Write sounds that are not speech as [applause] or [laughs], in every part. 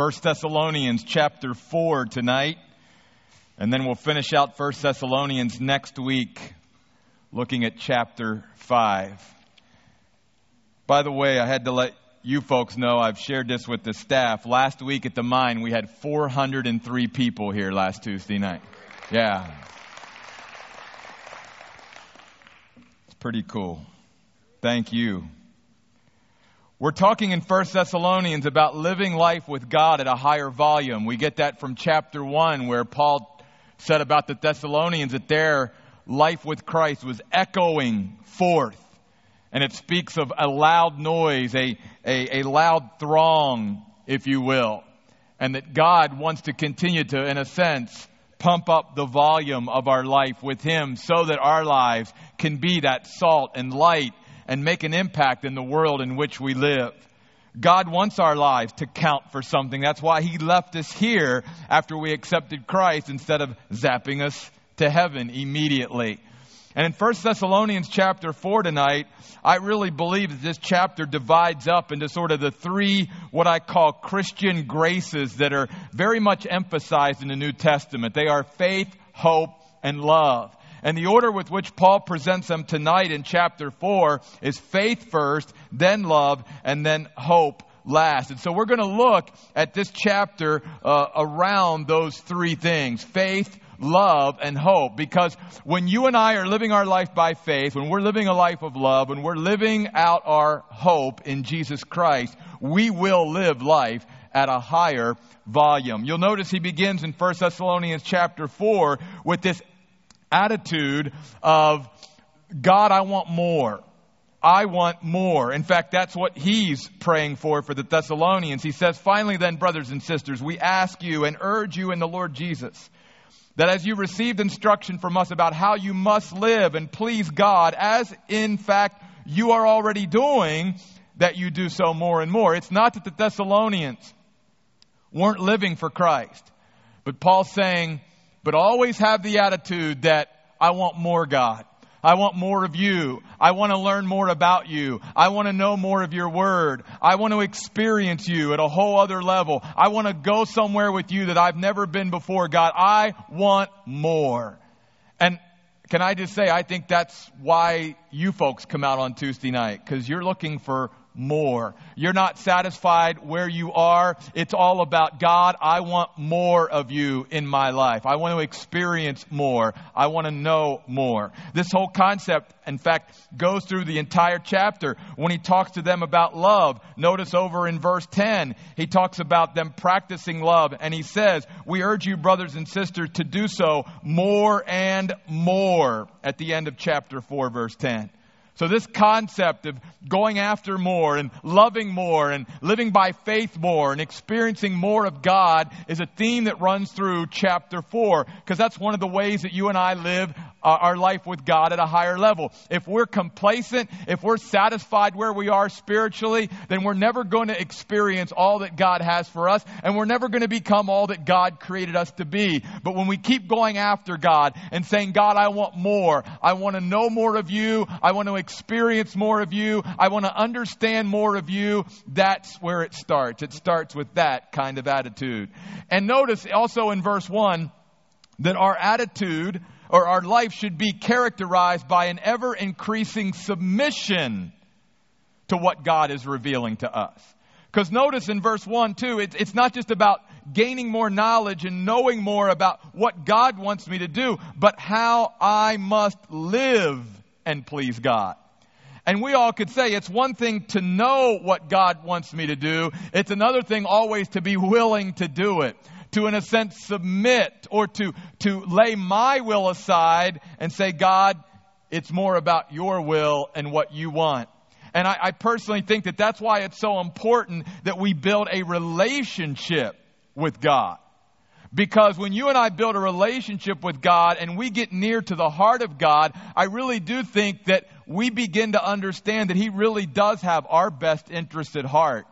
1 Thessalonians chapter 4 tonight, and then we'll finish out 1 Thessalonians next week looking at chapter 5. By the way, I had to let you folks know I've shared this with the staff. Last week at the mine, we had 403 people here last Tuesday night. Yeah. It's pretty cool. Thank you. We're talking in 1 Thessalonians about living life with God at a higher volume. We get that from chapter 1 where Paul said about the Thessalonians that their life with Christ was echoing forth. And it speaks of a loud noise, a, a, a loud throng, if you will. And that God wants to continue to, in a sense, pump up the volume of our life with Him so that our lives can be that salt and light and make an impact in the world in which we live. God wants our lives to count for something. That's why He left us here after we accepted Christ instead of zapping us to heaven immediately. And in 1 Thessalonians chapter 4 tonight, I really believe that this chapter divides up into sort of the three, what I call Christian graces that are very much emphasized in the New Testament. They are faith, hope, and love. And the order with which Paul presents them tonight in chapter 4 is faith first, then love, and then hope last. And so we're going to look at this chapter uh, around those three things faith, love, and hope. Because when you and I are living our life by faith, when we're living a life of love, when we're living out our hope in Jesus Christ, we will live life at a higher volume. You'll notice he begins in 1 Thessalonians chapter 4 with this attitude of, God, I want more. I want more. In fact, that's what he's praying for for the Thessalonians. He says, finally then, brothers and sisters, we ask you and urge you in the Lord Jesus that as you received instruction from us about how you must live and please God, as in fact you are already doing, that you do so more and more. It's not that the Thessalonians weren't living for Christ, but Paul's saying, but always have the attitude that I want more God. I want more of you. I want to learn more about you. I want to know more of your word. I want to experience you at a whole other level. I want to go somewhere with you that I've never been before, God. I want more. And can I just say, I think that's why you folks come out on Tuesday night, because you're looking for more. You're not satisfied where you are. It's all about God. I want more of you in my life. I want to experience more. I want to know more. This whole concept, in fact, goes through the entire chapter when he talks to them about love. Notice over in verse 10, he talks about them practicing love and he says, we urge you brothers and sisters to do so more and more at the end of chapter 4 verse 10. So, this concept of going after more and loving more and living by faith more and experiencing more of God is a theme that runs through chapter 4 because that's one of the ways that you and I live uh, our life with God at a higher level. If we're complacent, if we're satisfied where we are spiritually, then we're never going to experience all that God has for us and we're never going to become all that God created us to be. But when we keep going after God and saying, God, I want more. I want to know more of you. I want to experience more of you. I want to understand more of you. That's where it starts. It starts with that kind of attitude. And notice also in verse 1 that our attitude or our life should be characterized by an ever increasing submission to what God is revealing to us. Because notice in verse 1, too, it's, it's not just about gaining more knowledge and knowing more about what God wants me to do, but how I must live and please God. And we all could say it's one thing to know what God wants me to do. It's another thing always to be willing to do it to, in a sense, submit or to, to lay my will aside and say, God, it's more about your will and what you want. And I, I personally think that that's why it's so important that we build a relationship with God. Because when you and I build a relationship with God and we get near to the heart of God, I really do think that we begin to understand that He really does have our best interest at heart.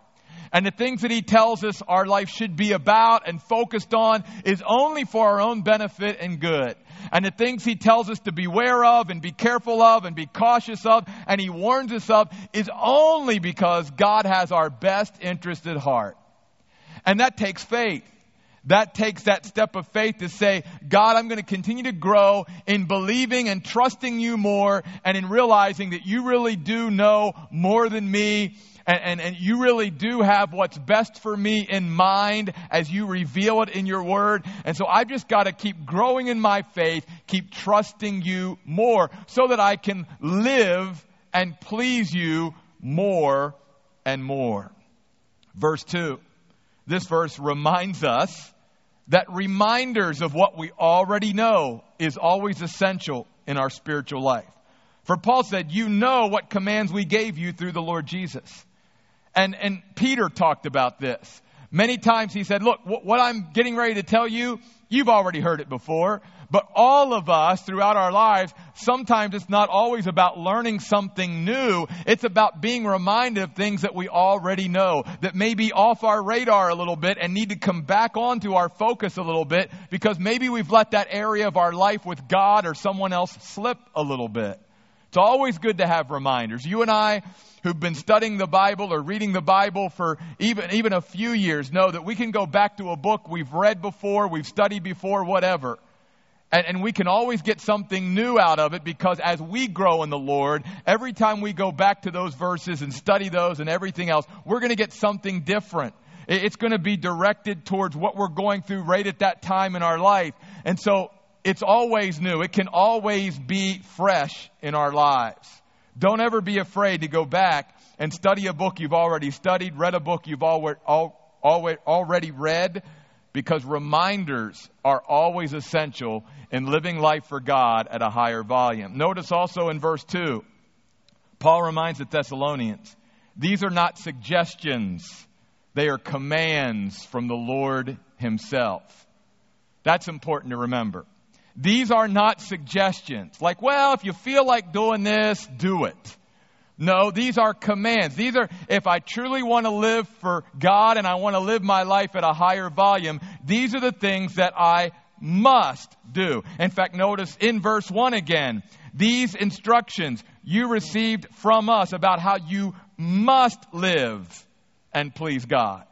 And the things that he tells us our life should be about and focused on is only for our own benefit and good. And the things he tells us to beware of and be careful of and be cautious of and he warns us of is only because God has our best interest at heart. And that takes faith. That takes that step of faith to say, God, I'm going to continue to grow in believing and trusting you more and in realizing that you really do know more than me and, and, and, you really do have what's best for me in mind as you reveal it in your word. And so I've just got to keep growing in my faith, keep trusting you more so that I can live and please you more and more. Verse 2. This verse reminds us that reminders of what we already know is always essential in our spiritual life. For Paul said, You know what commands we gave you through the Lord Jesus. And, and Peter talked about this. Many times he said, Look, what I'm getting ready to tell you, you've already heard it before. But all of us throughout our lives, sometimes it's not always about learning something new. It's about being reminded of things that we already know, that may be off our radar a little bit and need to come back onto our focus a little bit because maybe we've let that area of our life with God or someone else slip a little bit. It's always good to have reminders. You and I, who've been studying the Bible or reading the Bible for even, even a few years know that we can go back to a book we've read before, we've studied before, whatever. And, and, we can always get something new out of it because as we grow in the Lord, every time we go back to those verses and study those and everything else, we're going to get something different. It's going to be directed towards what we're going through right at that time in our life. And so it's always new. It can always be fresh in our lives. Don't ever be afraid to go back and study a book you've already studied, read a book you've already read, because reminders are always essential in living life for God at a higher volume. Notice also in verse 2, Paul reminds the Thessalonians, these are not suggestions, they are commands from the Lord Himself. That's important to remember. These are not suggestions. Like, well, if you feel like doing this, do it. No, these are commands. These are, if I truly want to live for God and I want to live my life at a higher volume, these are the things that I must do. In fact, notice in verse 1 again, these instructions you received from us about how you must live and please God.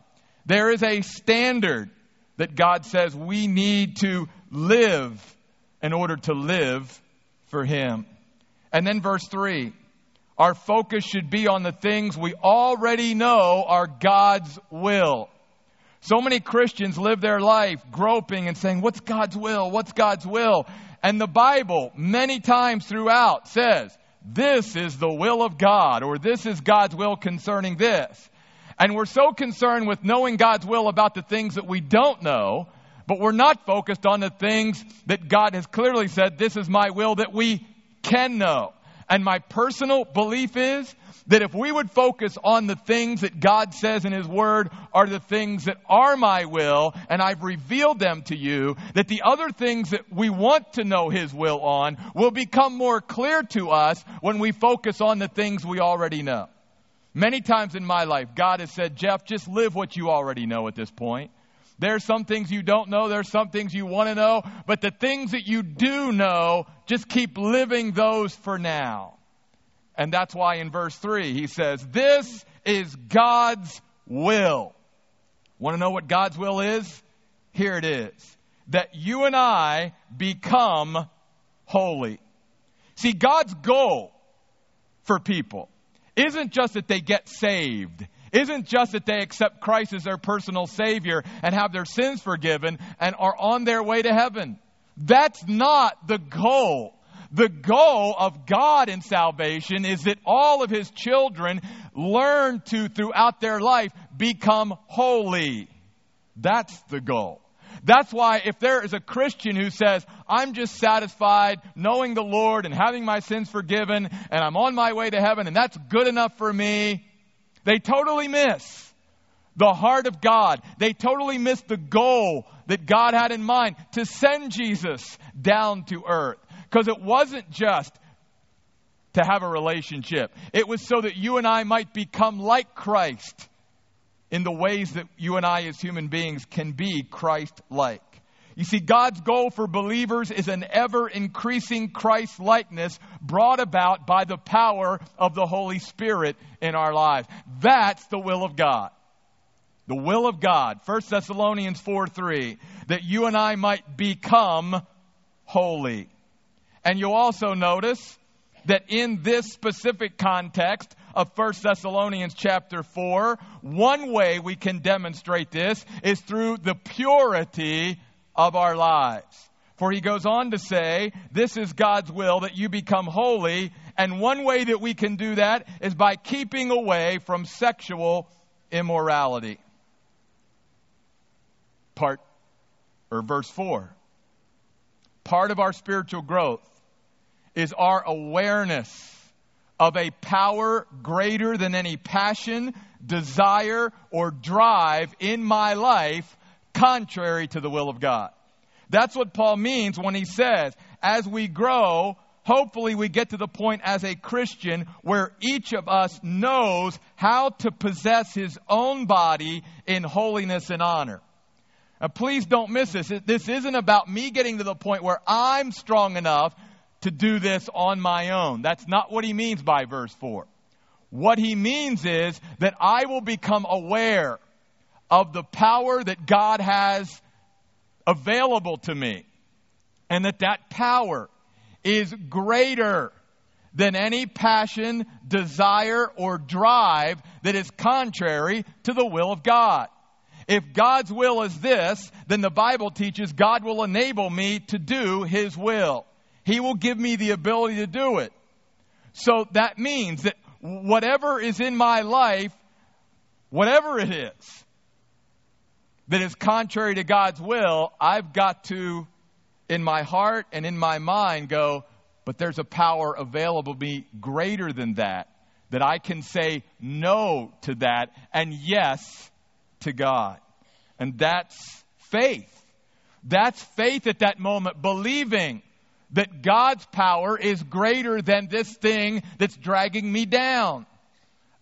There is a standard that God says we need to live in order to live for Him. And then verse 3 our focus should be on the things we already know are God's will. So many Christians live their life groping and saying, What's God's will? What's God's will? And the Bible, many times throughout, says, This is the will of God, or this is God's will concerning this. And we're so concerned with knowing God's will about the things that we don't know, but we're not focused on the things that God has clearly said, This is my will that we can know. And my personal belief is that if we would focus on the things that God says in His Word are the things that are my will, and I've revealed them to you, that the other things that we want to know His will on will become more clear to us when we focus on the things we already know. Many times in my life, God has said, Jeff, just live what you already know at this point. There's some things you don't know. There's some things you want to know. But the things that you do know, just keep living those for now. And that's why in verse 3 he says, This is God's will. Want to know what God's will is? Here it is. That you and I become holy. See, God's goal for people isn't just that they get saved isn't just that they accept Christ as their personal Savior and have their sins forgiven and are on their way to heaven. That's not the goal. The goal of God in salvation is that all of His children learn to, throughout their life, become holy. That's the goal. That's why if there is a Christian who says, I'm just satisfied knowing the Lord and having my sins forgiven and I'm on my way to heaven and that's good enough for me, they totally miss the heart of God. They totally miss the goal that God had in mind to send Jesus down to earth. Because it wasn't just to have a relationship, it was so that you and I might become like Christ in the ways that you and I as human beings can be Christ like. You see, God's goal for believers is an ever increasing Christ likeness brought about by the power of the Holy Spirit in our lives. That's the will of God. the will of God, 1 Thessalonians 4 3, that you and I might become holy. And you'll also notice that in this specific context of 1 Thessalonians chapter 4, one way we can demonstrate this is through the purity of our lives. For he goes on to say, This is God's will that you become holy. And one way that we can do that is by keeping away from sexual immorality. Part, or verse 4. Part of our spiritual growth is our awareness of a power greater than any passion, desire, or drive in my life contrary to the will of God. That's what Paul means when he says, as we grow, hopefully we get to the point as a Christian where each of us knows how to possess his own body in holiness and honor. Now, please don't miss this. This isn't about me getting to the point where I'm strong enough to do this on my own. That's not what he means by verse 4. What he means is that I will become aware of the power that God has available to me. And that that power is greater than any passion, desire, or drive that is contrary to the will of God. If God's will is this, then the Bible teaches God will enable me to do His will. He will give me the ability to do it. So that means that whatever is in my life, whatever it is, that is contrary to God's will, I've got to, in my heart and in my mind, go, but there's a power available to me greater than that, that I can say no to that and yes to God. And that's faith. That's faith at that moment, believing that God's power is greater than this thing that's dragging me down.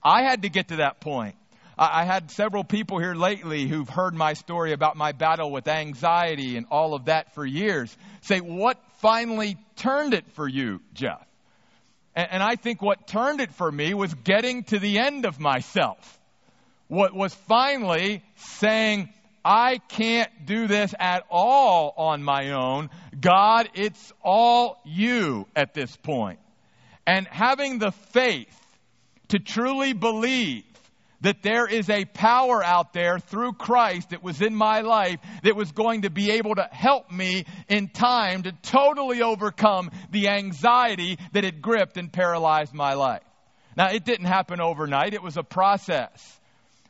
I had to get to that point. I had several people here lately who've heard my story about my battle with anxiety and all of that for years say, What finally turned it for you, Jeff? And, I think what turned it for me was getting to the end of myself. What was finally saying, I can't do this at all on my own. God, it's all you at this point. And having the faith to truly believe that there is a power out there through Christ that was in my life that was going to be able to help me in time to totally overcome the anxiety that had gripped and paralyzed my life. Now, it didn't happen overnight, it was a process.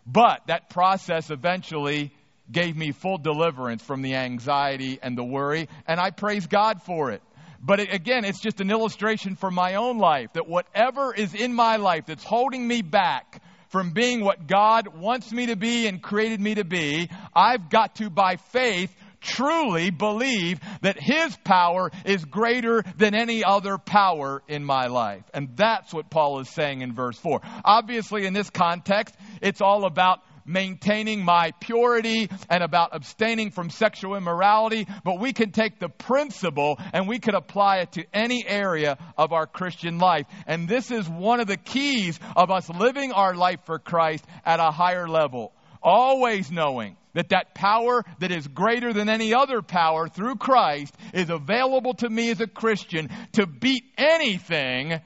But that process eventually gave me full deliverance from the anxiety and the worry, and I praise God for it. But again, it's just an illustration for my own life that whatever is in my life that's holding me back from being what God wants me to be and created me to be, I've got to, by faith, truly believe that His power is greater than any other power in my life. And that's what Paul is saying in verse 4. Obviously, in this context, it's all about maintaining my purity and about abstaining from sexual immorality, but we can take the principle and we can apply it to any area of our Christian life. And this is one of the keys of us living our life for Christ at a higher level. Always knowing that that power that is greater than any other power through Christ is available to me as a Christian to beat anything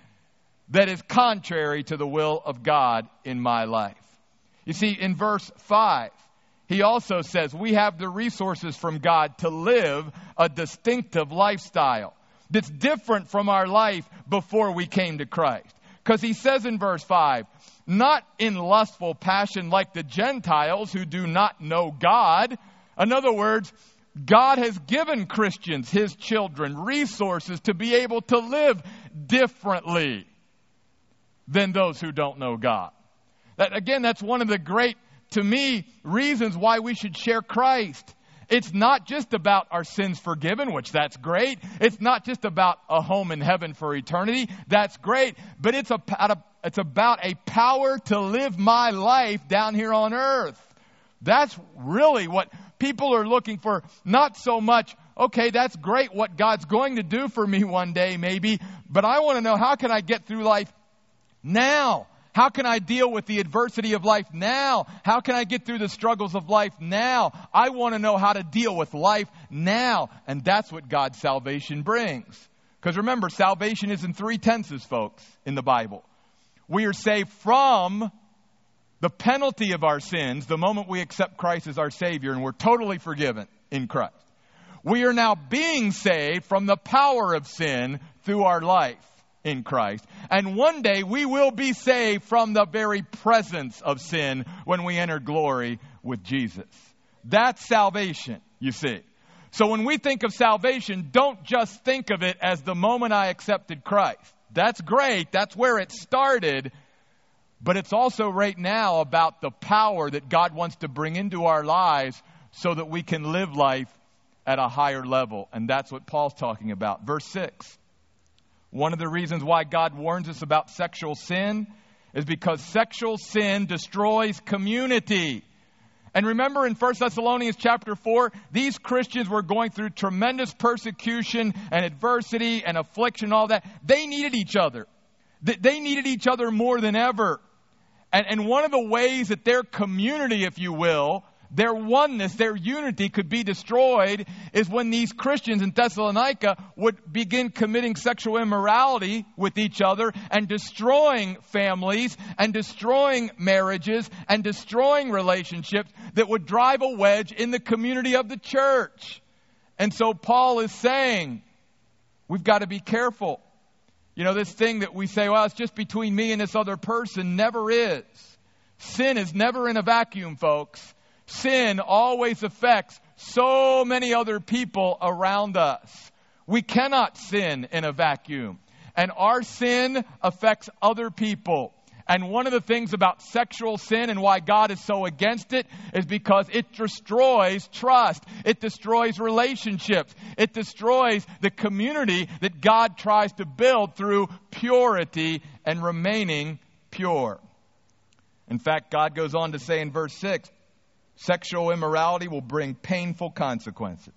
that is contrary to the will of God in my life. You see, in verse 5, he also says we have the resources from God to live a distinctive lifestyle that's different from our life before we came to Christ. Because he says in verse 5, not in lustful passion like the Gentiles who do not know God. In other words, God has given Christians, his children, resources to be able to live differently than those who don't know God. That, again, that's one of the great, to me, reasons why we should share Christ. It's not just about our sins forgiven, which that's great. It's not just about a home in heaven for eternity. That's great. But it's, a, it's about a power to live my life down here on earth. That's really what people are looking for. Not so much, okay, that's great what God's going to do for me one day, maybe, but I want to know how can I get through life now? How can I deal with the adversity of life now? How can I get through the struggles of life now? I want to know how to deal with life now. And that's what God's salvation brings. Because remember, salvation is in three tenses, folks, in the Bible. We are saved from the penalty of our sins the moment we accept Christ as our Savior and we're totally forgiven in Christ. We are now being saved from the power of sin through our life in Christ. And one day we will be saved from the very presence of sin when we enter glory with Jesus. That's salvation, you see. So when we think of salvation, don't just think of it as the moment I accepted Christ. That's great. That's where it started. But it's also right now about the power that God wants to bring into our lives so that we can live life at a higher level. And that's what Paul's talking about. Verse 6. One of the reasons why God warns us about sexual sin is because sexual sin destroys community. And remember in 1 Thessalonians chapter 4, these Christians were going through tremendous persecution and adversity and affliction all that. They needed each other. They needed each other more than ever. And, and one of the ways that their community, if you will, their oneness, their unity could be destroyed is when these Christians in Thessalonica would begin committing sexual immorality with each other and destroying families and destroying marriages and destroying relationships that would drive a wedge in the community of the church. And so Paul is saying, we've got to be careful. You know, this thing that we say, well, it's just between me and this other person never is. Sin is never in a vacuum, folks. Sin always affects so many other people around us. We cannot sin in a vacuum. And our sin affects other people. And one of the things about sexual sin and why God is so against it is because it destroys trust. It destroys relationships. It destroys the community that God tries to build through purity and remaining pure. In fact, God goes on to say in verse 6 sexual immorality will bring painful consequences.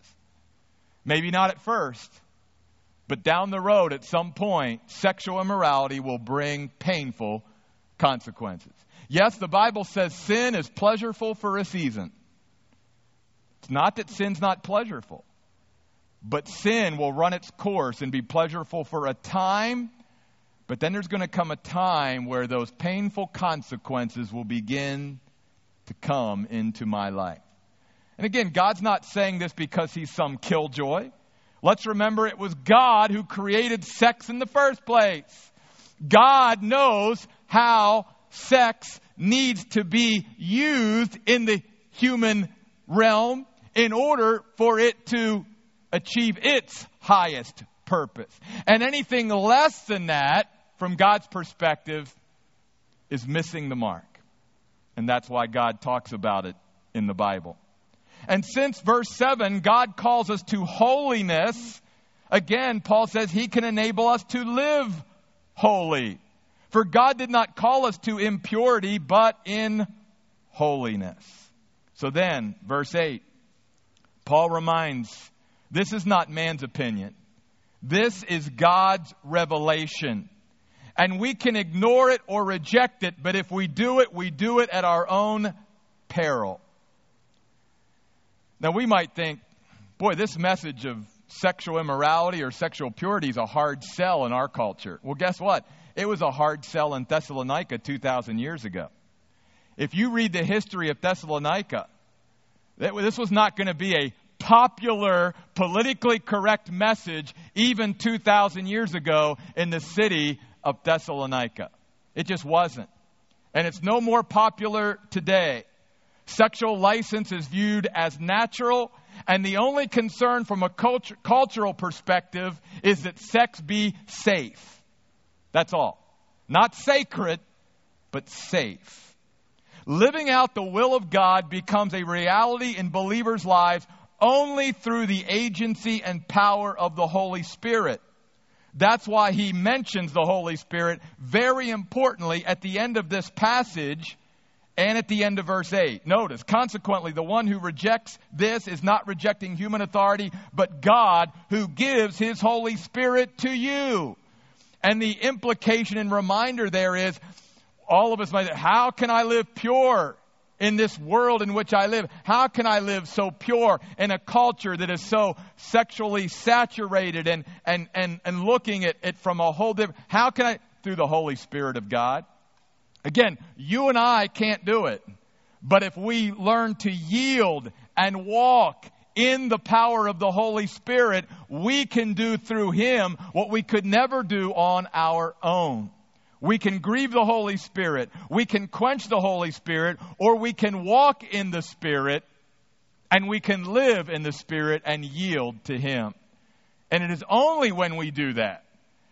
Maybe not at first, but down the road at some point, sexual immorality will bring painful consequences. Yes, the Bible says sin is pleasurable for a season. It's not that sin's not pleasurable, but sin will run its course and be pleasurable for a time, but then there's going to come a time where those painful consequences will begin to come into my life. And again, God's not saying this because he's some killjoy. Let's remember it was God who created sex in the first place. God knows how sex needs to be used in the human realm in order for it to achieve its highest purpose. And anything less than that, from God's perspective, is missing the mark. And that's why God talks about it in the Bible. And since verse 7, God calls us to holiness, again, Paul says he can enable us to live holy. For God did not call us to impurity, but in holiness. So then, verse 8, Paul reminds this is not man's opinion. This is God's revelation. And we can ignore it or reject it, but if we do it, we do it at our own peril. Now, we might think, boy, this message of sexual immorality or sexual purity is a hard sell in our culture. Well, guess what? It was a hard sell in Thessalonica 2,000 years ago. If you read the history of Thessalonica, this was not going to be a popular, politically correct message even 2,000 years ago in the city of Thessalonica. It just wasn't. And it's no more popular today. Sexual license is viewed as natural, and the only concern from a culture, cultural perspective is that sex be safe. That's all. Not sacred, but safe. Living out the will of God becomes a reality in believers' lives only through the agency and power of the Holy Spirit. That's why he mentions the Holy Spirit very importantly at the end of this passage and at the end of verse 8. Notice, consequently, the one who rejects this is not rejecting human authority, but God who gives his Holy Spirit to you. And the implication and reminder there is all of us might, how can I live pure in this world in which I live? How can I live so pure in a culture that is so sexually saturated and, and, and, and looking at it from a whole different, how can I, through the Holy Spirit of God? Again, you and I can't do it. But if we learn to yield and walk in the power of the Holy Spirit, we can do through Him what we could never do on our own. We can grieve the Holy Spirit, we can quench the Holy Spirit, or we can walk in the Spirit and we can live in the Spirit and yield to Him. And it is only when we do that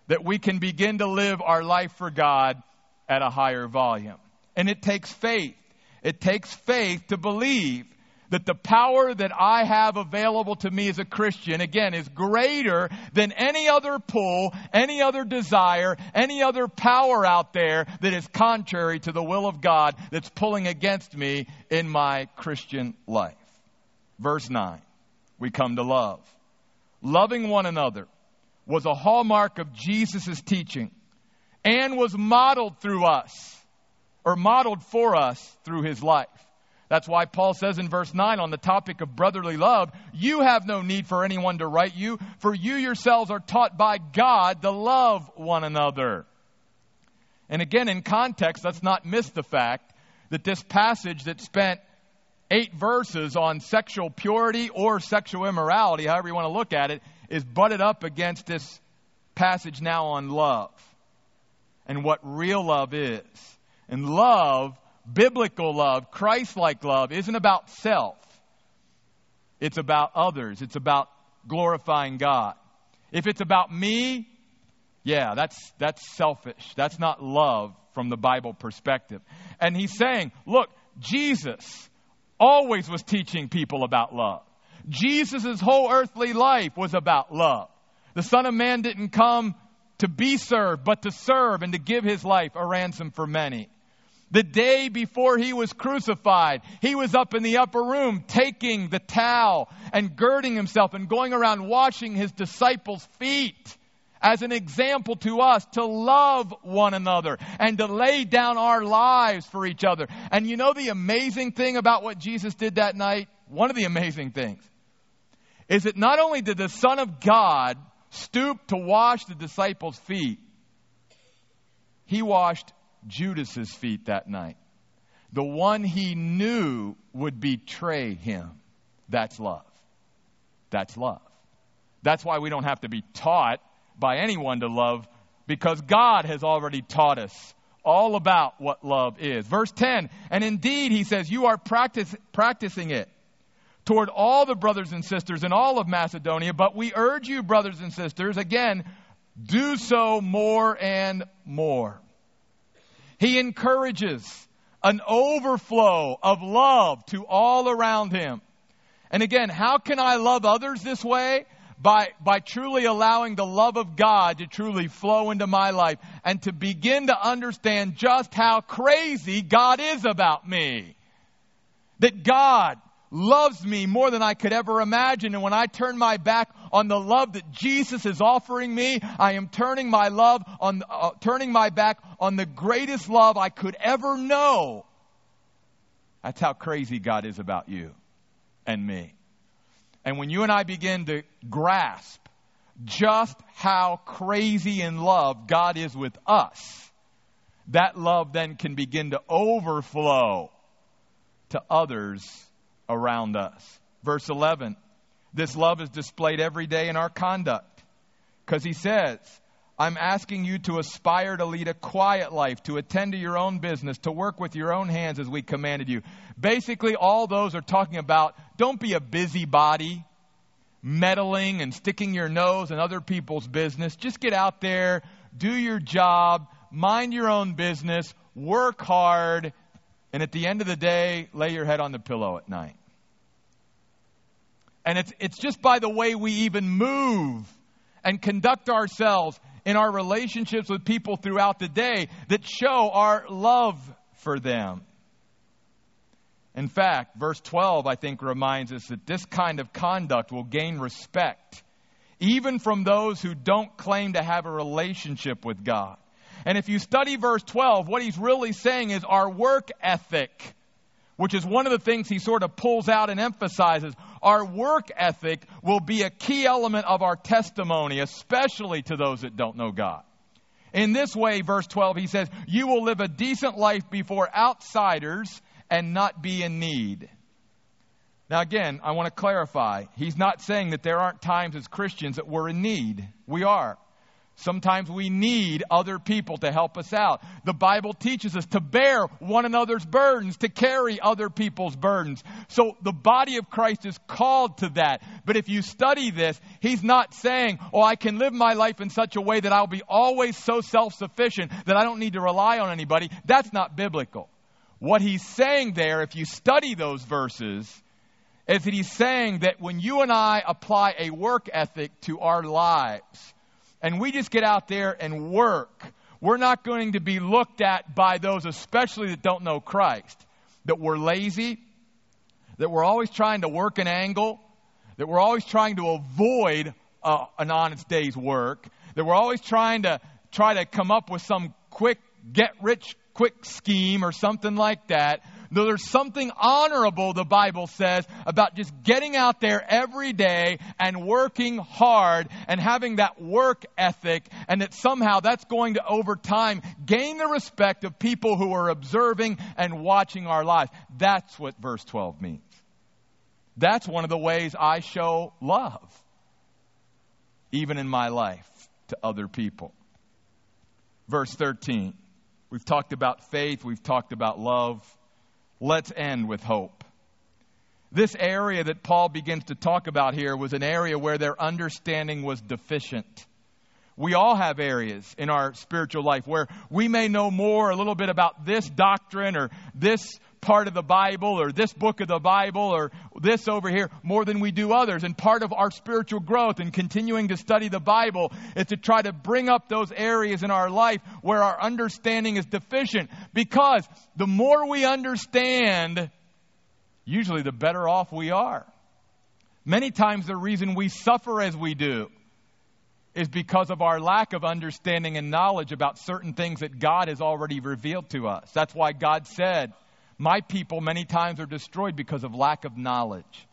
that we can begin to live our life for God at a higher volume. And it takes faith. It takes faith to believe that the power that I have available to me as a Christian, again, is greater than any other pull, any other desire, any other power out there that is contrary to the will of God that's pulling against me in my Christian life. Verse 9, we come to love. Loving one another was a hallmark of Jesus' teaching and was modeled through us, or modeled for us through his life. That's why Paul says in verse 9 on the topic of brotherly love, you have no need for anyone to write you, for you yourselves are taught by God to love one another. And again, in context, let's not miss the fact that this passage that spent eight verses on sexual purity or sexual immorality, however you want to look at it, is butted up against this passage now on love and what real love is. And love biblical love, Christ like love, isn't about self. It's about others. It's about glorifying God. If it's about me, yeah, that's, that's selfish. That's not love from the Bible perspective. And he's saying, look, Jesus always was teaching people about love. Jesus' whole earthly life was about love. The Son of Man didn't come to be served, but to serve and to give his life a ransom for many. The day before he was crucified, he was up in the upper room taking the towel and girding himself and going around washing his disciples' feet as an example to us to love one another and to lay down our lives for each other. And you know the amazing thing about what Jesus did that night? One of the amazing things is that not only did the Son of God stoop to wash the disciples' feet, he washed Judas's feet that night. The one he knew would betray him. That's love. That's love. That's why we don't have to be taught by anyone to love because God has already taught us all about what love is. Verse 10, and indeed, he says, you are practice, practicing it toward all the brothers and sisters in all of Macedonia, but we urge you, brothers and sisters, again, do so more and more. He encourages an overflow of love to all around him. And again, how can I love others this way? By, by truly allowing the love of God to truly flow into my life and to begin to understand just how crazy God is about me. That God loves me more than I could ever imagine. And when I turn my back on the love that Jesus is offering me, I am turning my love on, uh, turning my back on the greatest love I could ever know. That's how crazy God is about you and me. And when you and I begin to grasp just how crazy in love God is with us, that love then can begin to overflow to others around us. Verse 11 this love is displayed every day in our conduct. Because he says, I'm asking you to aspire to lead a quiet life, to attend to your own business, to work with your own hands as we commanded you. Basically, all those are talking about don't be a busybody, meddling and sticking your nose in other people's business. Just get out there, do your job, mind your own business, work hard, and at the end of the day, lay your head on the pillow at night. And it's, it's just by the way we even move and conduct ourselves in our relationships with people throughout the day that show our love for them. In fact, verse 12, I think, reminds us that this kind of conduct will gain respect, even from those who don't claim to have a relationship with God. And if you study verse 12, what he's really saying is our work ethic, which is one of the things he sort of pulls out and emphasizes. Our work ethic will be a key element of our testimony, especially to those that don't know God. In this way, verse 12, he says, You will live a decent life before outsiders and not be in need. Now, again, I want to clarify. He's not saying that there aren't times as Christians that we're in need. We are. Sometimes we need other people to help us out. The Bible teaches us to bear one another's burdens, to carry other people's burdens. So the body of Christ is called to that. But if you study this, he's not saying, oh, I can live my life in such a way that I'll be always so self sufficient that I don't need to rely on anybody. That's not biblical. What he's saying there, if you study those verses, is that he's saying that when you and I apply a work ethic to our lives, and we just get out there and work, we're not going to be looked at by those, especially that don't know Christ, that we're lazy, that we're always trying to work an angle, that we're always trying to avoid uh, an honest day's work, that we're always trying to try to come up with some quick get rich quick scheme or something like that Though there's something honorable, the Bible says, about just getting out there every day and working hard and having that work ethic, and that somehow that's going to, over time, gain the respect of people who are observing and watching our lives. That's what verse 12 means. That's one of the ways I show love, even in my life, to other people. Verse 13. We've talked about faith, we've talked about love. Let's end with hope. This area that Paul begins to talk about here was an area where their understanding was deficient. We all have areas in our spiritual life where we may know more a little bit about this doctrine or this part of the Bible or this book of the Bible or this over here more than we do others. And part of our spiritual growth and continuing to study the Bible is to try to bring up those areas in our life where our understanding is deficient. Because the more we understand, usually the better off we are. Many times the reason we suffer as we do is because of our lack of understanding and knowledge about certain things that God has already revealed to us. That's why God said, my people many times are destroyed because of lack of knowledge.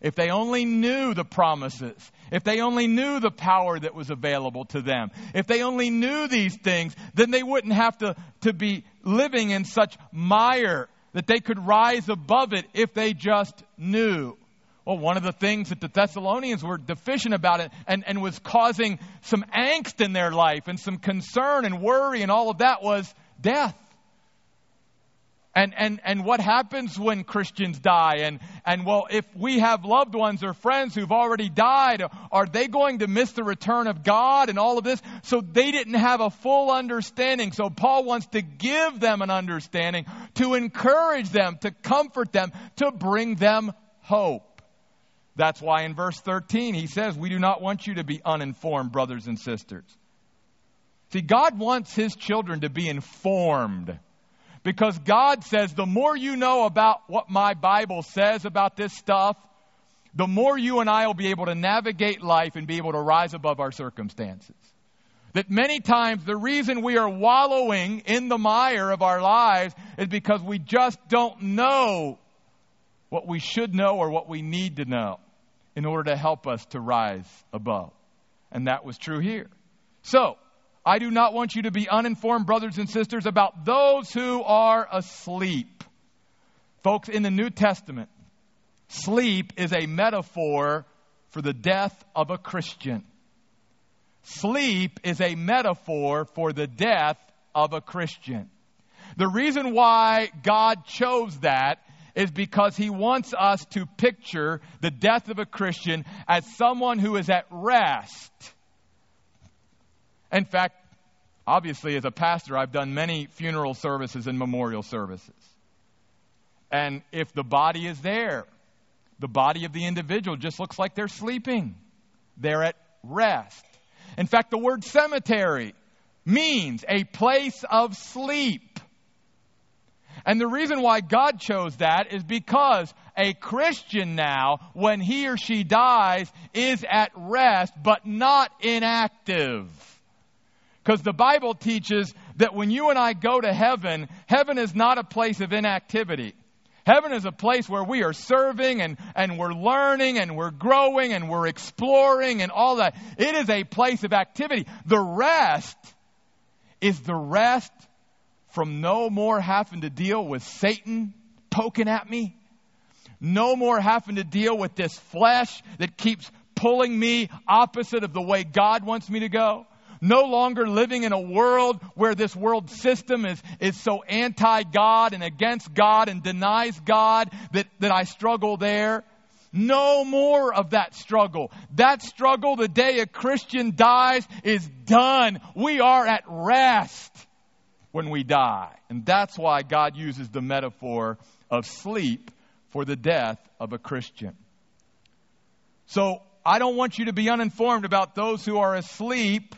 If they only knew the promises, if they only knew the power that was available to them, if they only knew these things, then they wouldn't have to, to be living in such mire that they could rise above it if they just knew. Well, one of the things that the Thessalonians were deficient about it and, and was causing some angst in their life and some concern and worry and all of that was death. And, and, and what happens when Christians die? And, and well, if we have loved ones or friends who've already died, are they going to miss the return of God and all of this? So they didn't have a full understanding. So Paul wants to give them an understanding, to encourage them, to comfort them, to bring them hope. That's why in verse 13 he says, We do not want you to be uninformed, brothers and sisters. See, God wants his children to be informed. Because God says the more you know about what my Bible says about this stuff, the more you and I will be able to navigate life and be able to rise above our circumstances. That many times the reason we are wallowing in the mire of our lives is because we just don't know what we should know or what we need to know in order to help us to rise above. And that was true here. So, I do not want you to be uninformed, brothers and sisters, about those who are asleep. Folks, in the New Testament, sleep is a metaphor for the death of a Christian. Sleep is a metaphor for the death of a Christian. The reason why God chose that is because he wants us to picture the death of a Christian as someone who is at rest in fact, obviously, as a pastor, I've done many funeral services and memorial services. And if the body is there, the body of the individual just looks like they're sleeping. They're at rest. In fact, the word cemetery means a place of sleep. And the reason why God chose that is because a Christian now, when he or she dies, is at rest but not inactive. Because the Bible teaches that when you and I go to heaven, heaven is not a place of inactivity. Heaven is a place where we are serving and, and we're learning and we're growing and we're exploring and all that. It is a place of activity. The rest is the rest from no more having to deal with Satan poking at me. No more having to deal with this flesh that keeps pulling me opposite of the way God wants me to go. No longer living in a world where this world system is, is so anti God and against God and denies God that, that I struggle there. No more of that struggle. That struggle the day a Christian dies is done. We are at rest when we die. And that's why God uses the metaphor of sleep for the death of a Christian. So I don't want you to be uninformed about those who are asleep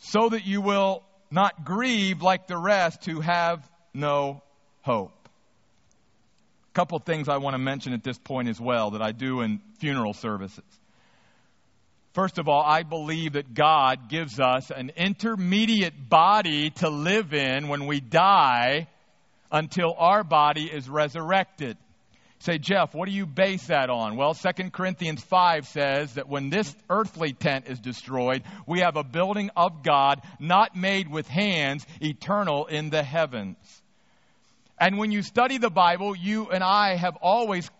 so that you will not grieve like the rest who have no hope. A couple things I want to mention at this point as well that I do in funeral services. First of all, I believe that God gives us an intermediate body to live in when we die until our body is resurrected. Say, Jeff, what do you base that on? Well, 2 Corinthians 5 says that when this earthly tent is destroyed, we have a building of God not made with hands, eternal in the heavens. And when you study the Bible, you and I have always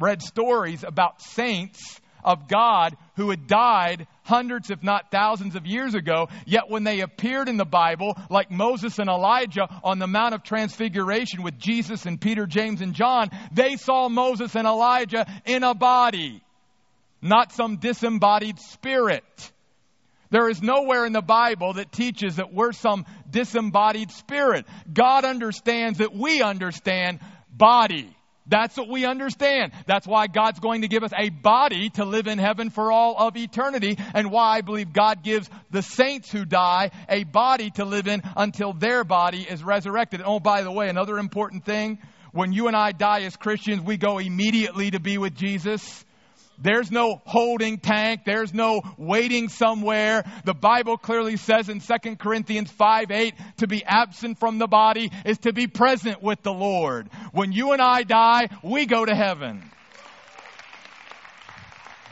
read stories about saints of God who had died hundreds, if not thousands of years ago. Yet when they appeared in the Bible, like Moses and Elijah on the Mount of Transfiguration with Jesus and Peter, James, and John, they saw Moses and Elijah in a body, not some disembodied spirit. There is nowhere in the Bible that teaches that we're some disembodied spirit. God understands that we understand body. That's what we understand. That's why God's going to give us a body to live in heaven for all of eternity, and why I believe God gives the saints who die a body to live in until their body is resurrected. Oh, by the way, another important thing when you and I die as Christians, we go immediately to be with Jesus. There's no holding tank. There's no waiting somewhere. The Bible clearly says in 2 Corinthians 5 8, to be absent from the body is to be present with the Lord. When you and I die, we go to heaven.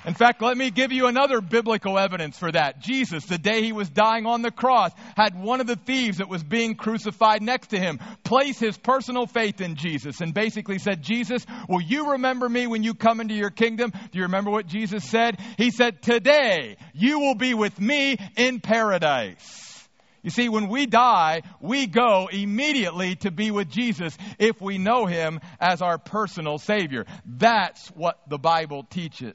In fact, let me give you another biblical evidence for that. Jesus, the day he was dying on the cross, had one of the thieves that was being crucified next to him place his personal faith in Jesus and basically said, Jesus, will you remember me when you come into your kingdom? Do you remember what Jesus said? He said, Today you will be with me in paradise. You see, when we die, we go immediately to be with Jesus if we know him as our personal Savior. That's what the Bible teaches.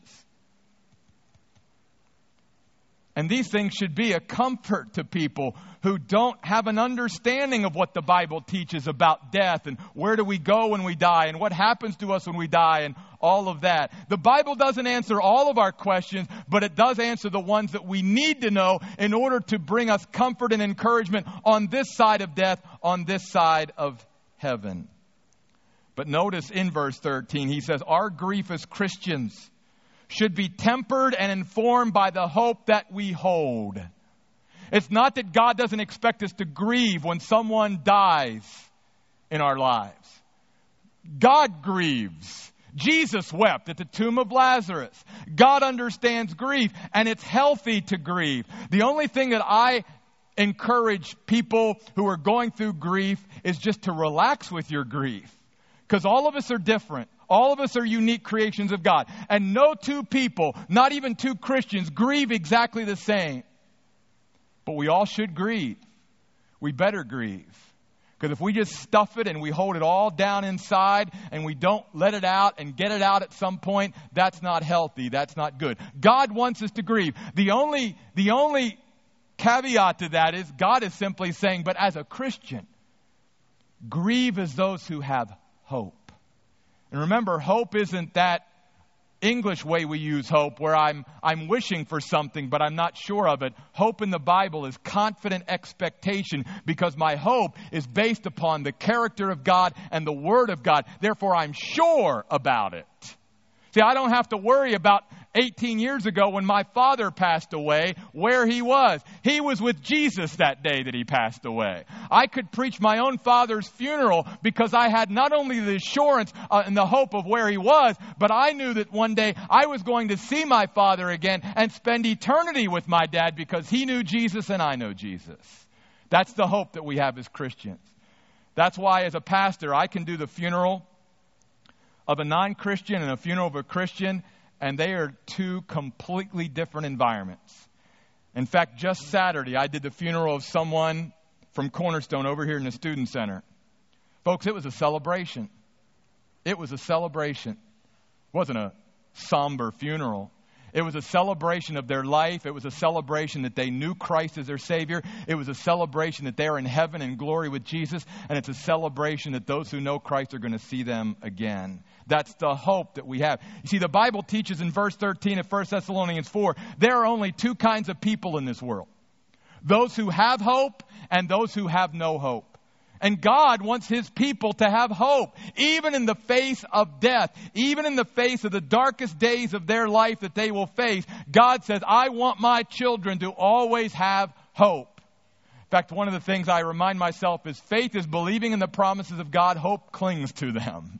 And these things should be a comfort to people who don't have an understanding of what the Bible teaches about death and where do we go when we die and what happens to us when we die and all of that. The Bible doesn't answer all of our questions, but it does answer the ones that we need to know in order to bring us comfort and encouragement on this side of death, on this side of heaven. But notice in verse 13, he says, Our grief as Christians should be tempered and informed by the hope that we hold. It's not that God doesn't expect us to grieve when someone dies in our lives. God grieves. Jesus wept at the tomb of Lazarus. God understands grief, and it's healthy to grieve. The only thing that I encourage people who are going through grief is just to relax with your grief. Because all of us are different. All of us are unique creations of God. And no two people, not even two Christians, grieve exactly the same. But we all should grieve. We better grieve. Because if we just stuff it and we hold it all down inside and we don't let it out and get it out at some point, that's not healthy. That's not good. God wants us to grieve. The only, the only caveat to that is God is simply saying, but as a Christian, grieve as those who have hope. And remember, hope isn't that English way we use hope, where I'm, I'm wishing for something, but I'm not sure of it. Hope in the Bible is confident expectation because my hope is based upon the character of God and the Word of God. Therefore, I'm sure about it. See, I don't have to worry about 18 years ago when my father passed away where he was. He was with Jesus that day that he passed away. I could preach my own father's funeral because I had not only the assurance uh, and the hope of where he was, but I knew that one day I was going to see my father again and spend eternity with my dad because he knew Jesus and I know Jesus. That's the hope that we have as Christians. That's why, as a pastor, I can do the funeral of a non Christian and a funeral of a Christian, and they are two completely different environments. In fact, just Saturday, I did the funeral of someone from Cornerstone over here in the Student Center. Folks, it was a celebration. It was a celebration. It wasn't a somber funeral. It was a celebration of their life. It was a celebration that they knew Christ as their Savior. It was a celebration that they are in heaven in glory with Jesus. And it's a celebration that those who know Christ are going to see them again. That's the hope that we have. You see, the Bible teaches in verse 13 of 1 Thessalonians 4 there are only two kinds of people in this world those who have hope and those who have no hope. And God wants His people to have hope, even in the face of death, even in the face of the darkest days of their life that they will face. God says, I want my children to always have hope. In fact, one of the things I remind myself is faith is believing in the promises of God, hope clings to them.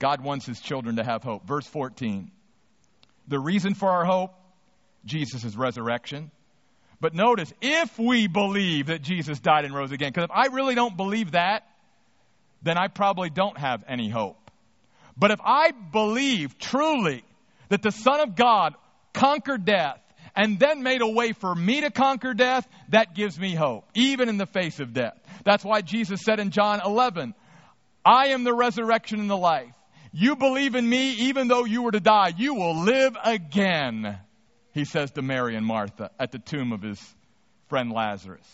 God wants His children to have hope. Verse 14. The reason for our hope, Jesus' resurrection. But notice, if we believe that Jesus died and rose again, because if I really don't believe that, then I probably don't have any hope. But if I believe truly that the Son of God conquered death and then made a way for me to conquer death, that gives me hope, even in the face of death. That's why Jesus said in John 11, I am the resurrection and the life. You believe in me, even though you were to die, you will live again he says to Mary and Martha at the tomb of his friend Lazarus.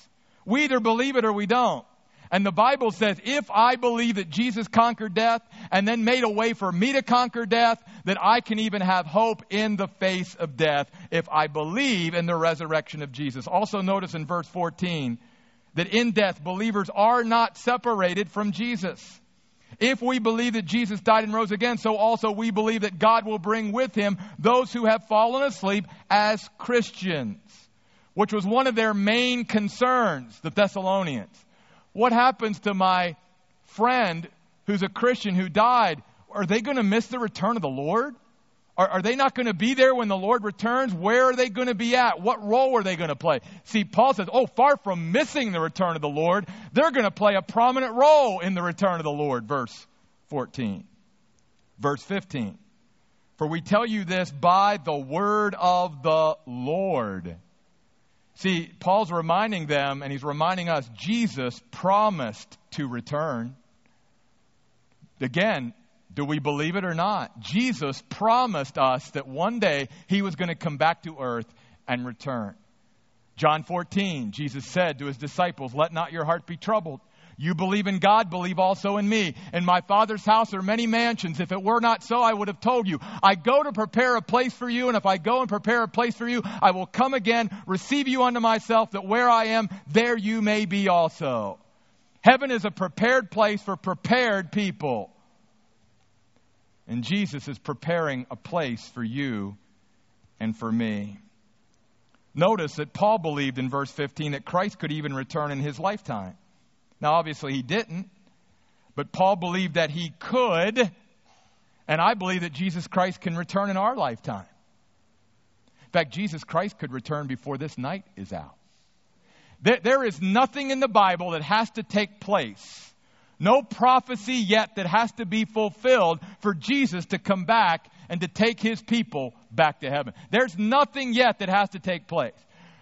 We either believe it or we don't. And the Bible says, if I believe that Jesus conquered death and then made a way for me to conquer death, that I can even have hope in the face of death if I believe in the resurrection of Jesus. Also, notice in verse 14 that in death, believers are not separated from Jesus. If we believe that Jesus died and rose again, so also we believe that God will bring with him those who have fallen asleep as Christians, which was one of their main concerns, the Thessalonians. What happens to my friend who's a Christian who died? Are they going to miss the return of the Lord? Are, are they not going to be there when the Lord returns? Where are they going to be at? What role are they going to play? See, Paul says, oh, far from missing the return of the Lord, they're going to play a prominent role in the return of the Lord. Verse 14. Verse 15. For we tell you this by the word of the Lord. See, Paul's reminding them, and he's reminding us, Jesus promised to return. Again, do we believe it or not? Jesus promised us that one day he was going to come back to earth and return. John 14, Jesus said to his disciples, Let not your heart be troubled. You believe in God, believe also in me. In my Father's house are many mansions. If it were not so, I would have told you. I go to prepare a place for you, and if I go and prepare a place for you, I will come again, receive you unto myself, that where I am, there you may be also. Heaven is a prepared place for prepared people. And Jesus is preparing a place for you and for me. Notice that Paul believed in verse 15 that Christ could even return in his lifetime. Now, obviously, he didn't, but Paul believed that he could, and I believe that Jesus Christ can return in our lifetime. In fact, Jesus Christ could return before this night is out. There, there is nothing in the Bible that has to take place no prophecy yet that has to be fulfilled for Jesus to come back and to take his people back to heaven. There's nothing yet that has to take place.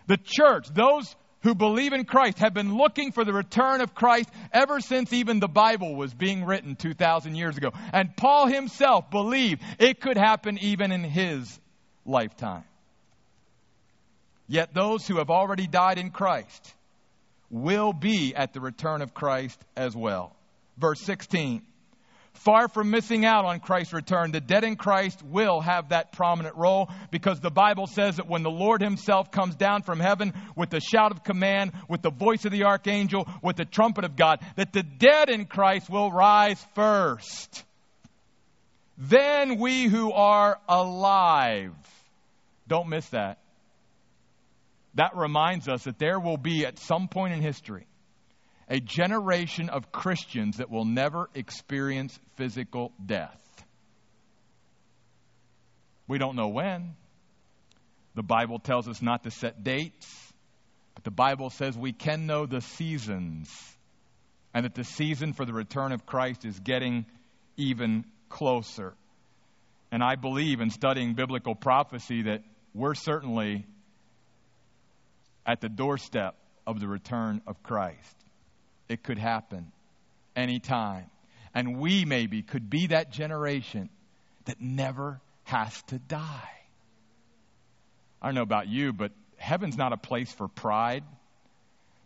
The church, those who believe in Christ, have been looking for the return of Christ ever since even the Bible was being written 2,000 years ago. And Paul himself believed it could happen even in his lifetime. Yet those who have already died in Christ will be at the return of Christ as well verse 16. Far from missing out on Christ's return, the dead in Christ will have that prominent role because the Bible says that when the Lord Himself comes down from heaven with the shout of command, with the voice of the archangel, with the trumpet of God, that the dead in Christ will rise first. Then we who are alive. Don't miss that. That reminds us that there will be, at some point in history, a generation of Christians that will never experience physical death. We don't know when. The Bible tells us not to set dates, but the Bible says we can know the seasons, and that the season for the return of Christ is getting even closer. And I believe in studying biblical prophecy that we're certainly at the doorstep of the return of Christ. It could happen anytime. And we maybe could be that generation that never has to die. I don't know about you, but heaven's not a place for pride.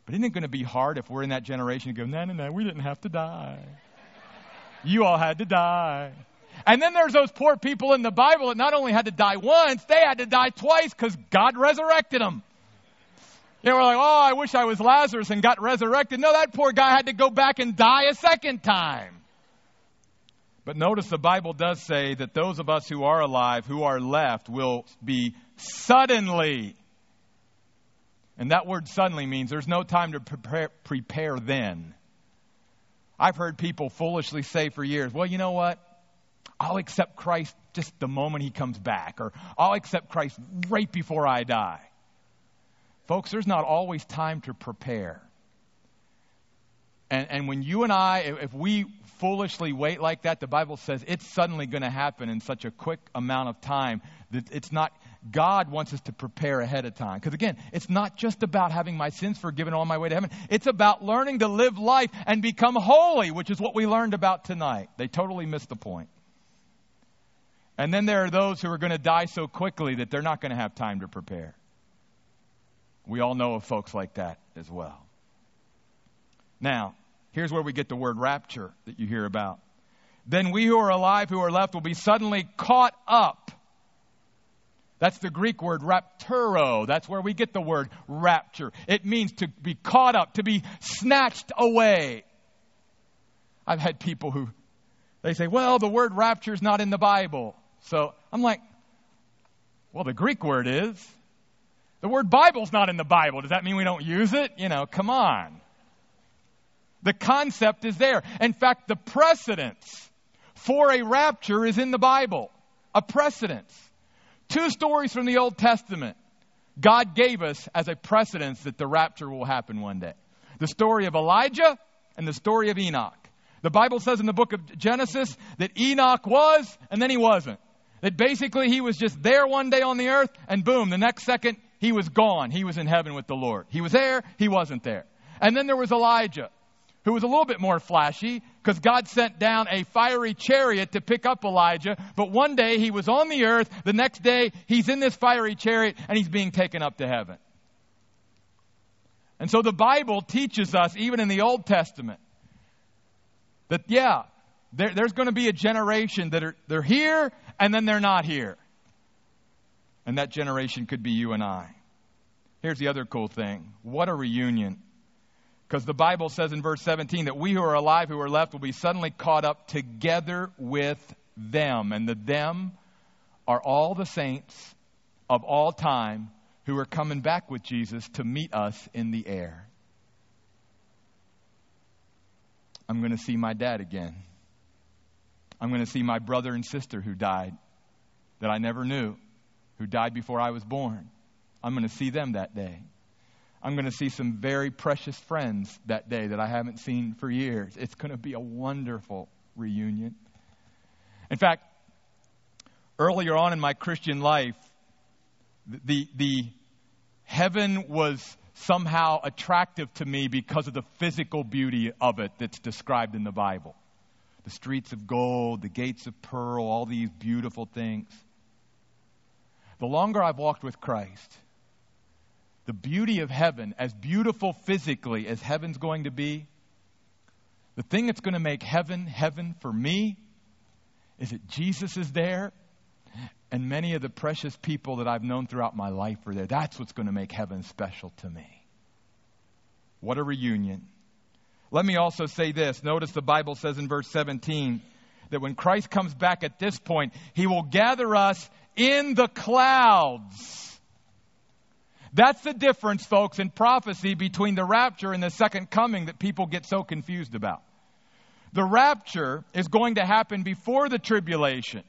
But isn't it going to be hard if we're in that generation and go, no, no, no, we didn't have to die. You all had to die. And then there's those poor people in the Bible that not only had to die once, they had to die twice because God resurrected them. You know, we're like, oh, I wish I was Lazarus and got resurrected. No, that poor guy had to go back and die a second time. But notice the Bible does say that those of us who are alive, who are left, will be suddenly. And that word suddenly means there's no time to prepare, prepare then. I've heard people foolishly say for years, well, you know what? I'll accept Christ just the moment he comes back, or I'll accept Christ right before I die. Folks, there's not always time to prepare. And, and when you and I, if we foolishly wait like that, the Bible says it's suddenly going to happen in such a quick amount of time that it's not, God wants us to prepare ahead of time. Because again, it's not just about having my sins forgiven on my way to heaven. It's about learning to live life and become holy, which is what we learned about tonight. They totally missed the point. And then there are those who are going to die so quickly that they're not going to have time to prepare. We all know of folks like that as well. Now, here's where we get the word rapture that you hear about. Then we who are alive, who are left, will be suddenly caught up. That's the Greek word rapturo. That's where we get the word rapture. It means to be caught up, to be snatched away. I've had people who they say, well, the word rapture is not in the Bible. So I'm like, well, the Greek word is. The word Bible's not in the Bible. Does that mean we don't use it? You know, come on. The concept is there. In fact, the precedence for a rapture is in the Bible. A precedence. Two stories from the Old Testament God gave us as a precedence that the rapture will happen one day. The story of Elijah and the story of Enoch. The Bible says in the book of Genesis that Enoch was and then he wasn't. That basically he was just there one day on the earth and boom, the next second he was gone. He was in heaven with the Lord. He was there, he wasn't there. And then there was Elijah, who was a little bit more flashy because God sent down a fiery chariot to pick up Elijah. But one day he was on the earth, the next day he's in this fiery chariot and he's being taken up to heaven. And so the Bible teaches us, even in the Old Testament, that yeah, there, there's going to be a generation that are they're here and then they're not here. And that generation could be you and I. Here's the other cool thing. What a reunion. Because the Bible says in verse 17 that we who are alive, who are left, will be suddenly caught up together with them. And the them are all the saints of all time who are coming back with Jesus to meet us in the air. I'm going to see my dad again. I'm going to see my brother and sister who died that I never knew, who died before I was born. I'm going to see them that day. I'm going to see some very precious friends that day that I haven't seen for years. It's going to be a wonderful reunion. In fact, earlier on in my Christian life, the, the heaven was somehow attractive to me because of the physical beauty of it that's described in the Bible. The streets of gold, the gates of pearl, all these beautiful things. The longer I've walked with Christ, the beauty of heaven, as beautiful physically as heaven's going to be, the thing that's going to make heaven heaven for me is that Jesus is there and many of the precious people that I've known throughout my life are there. That's what's going to make heaven special to me. What a reunion. Let me also say this. Notice the Bible says in verse 17 that when Christ comes back at this point, he will gather us in the clouds. That's the difference, folks, in prophecy between the rapture and the second coming that people get so confused about. The rapture is going to happen before the tribulation.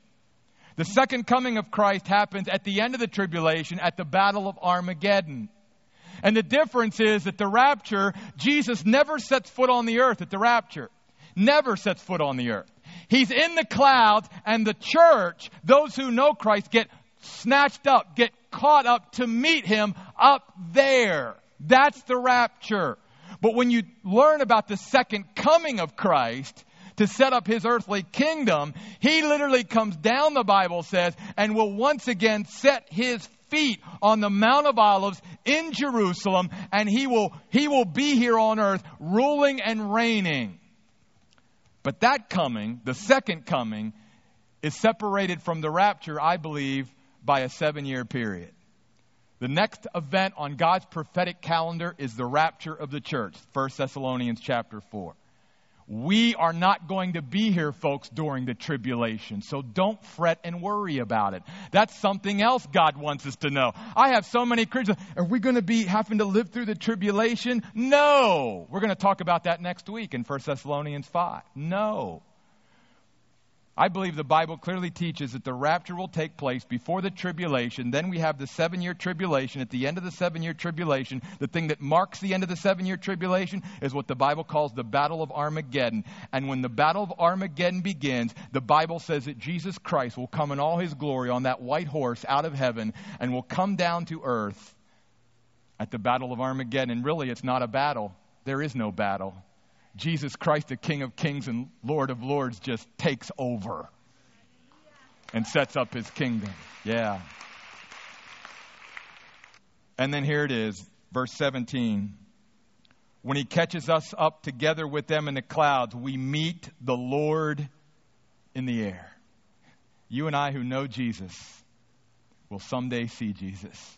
The second coming of Christ happens at the end of the tribulation at the Battle of Armageddon. And the difference is that the rapture, Jesus never sets foot on the earth at the rapture. Never sets foot on the earth. He's in the clouds, and the church, those who know Christ, get snatched up, get caught up to meet him up there. That's the rapture. But when you learn about the second coming of Christ, to set up his earthly kingdom, he literally comes down, the Bible says, and will once again set his feet on the Mount of Olives in Jerusalem, and he will, he will be here on earth ruling and reigning. But that coming, the second coming, is separated from the rapture, I believe, by a seven year period. The next event on God's prophetic calendar is the rapture of the church, 1 Thessalonians chapter 4. We are not going to be here, folks, during the tribulation. So don't fret and worry about it. That's something else God wants us to know. I have so many Christians. Are we going to be having to live through the tribulation? No. We're going to talk about that next week in 1 Thessalonians 5. No. I believe the Bible clearly teaches that the rapture will take place before the tribulation. Then we have the seven year tribulation. At the end of the seven year tribulation, the thing that marks the end of the seven year tribulation is what the Bible calls the Battle of Armageddon. And when the Battle of Armageddon begins, the Bible says that Jesus Christ will come in all his glory on that white horse out of heaven and will come down to earth at the Battle of Armageddon. And really, it's not a battle, there is no battle. Jesus Christ, the King of Kings and Lord of Lords, just takes over and sets up his kingdom. Yeah. And then here it is, verse 17. When he catches us up together with them in the clouds, we meet the Lord in the air. You and I who know Jesus will someday see Jesus.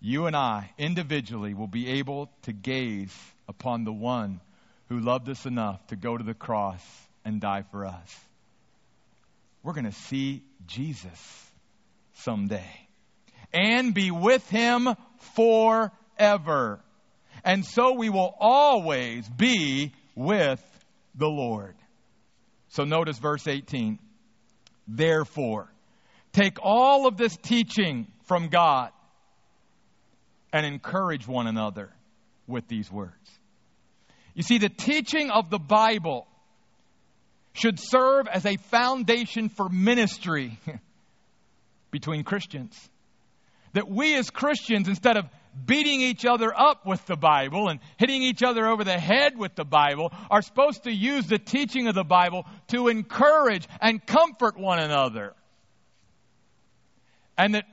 You and I individually will be able to gaze upon the one who loved us enough to go to the cross and die for us. We're going to see Jesus someday and be with him forever. And so we will always be with the Lord. So notice verse 18. Therefore, take all of this teaching from God and encourage one another with these words. You see, the teaching of the Bible should serve as a foundation for ministry [laughs] between Christians. That we as Christians, instead of beating each other up with the Bible and hitting each other over the head with the Bible, are supposed to use the teaching of the Bible to encourage and comfort one another. And that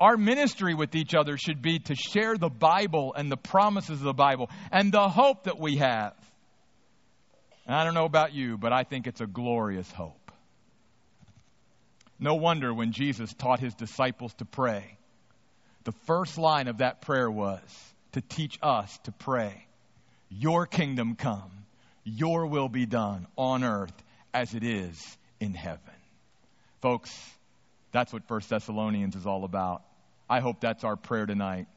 our ministry with each other should be to share the Bible and the promises of the Bible and the hope that we have. And I don't know about you, but I think it's a glorious hope. No wonder when Jesus taught his disciples to pray, the first line of that prayer was to teach us to pray, Your kingdom come, your will be done on earth as it is in heaven. Folks, that's what 1 Thessalonians is all about. I hope that's our prayer tonight.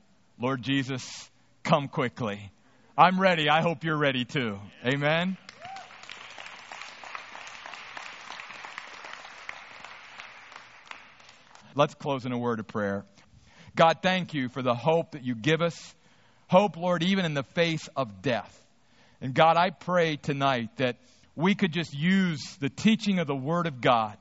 Lord Jesus, come quickly. I'm ready. I hope you're ready too. Amen. Let's close in a word of prayer. God, thank you for the hope that you give us. Hope, Lord, even in the face of death. And God, I pray tonight that we could just use the teaching of the Word of God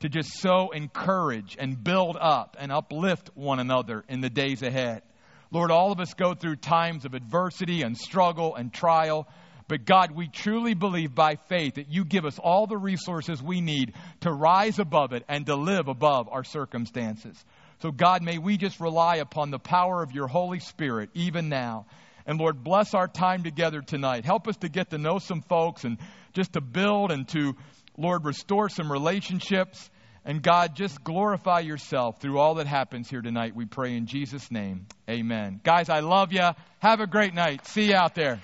to just so encourage and build up and uplift one another in the days ahead. Lord, all of us go through times of adversity and struggle and trial. But God, we truly believe by faith that you give us all the resources we need to rise above it and to live above our circumstances. So, God, may we just rely upon the power of your Holy Spirit even now. And Lord, bless our time together tonight. Help us to get to know some folks and just to build and to Lord, restore some relationships. And God, just glorify yourself through all that happens here tonight. We pray in Jesus' name. Amen. Guys, I love you. Have a great night. See you out there.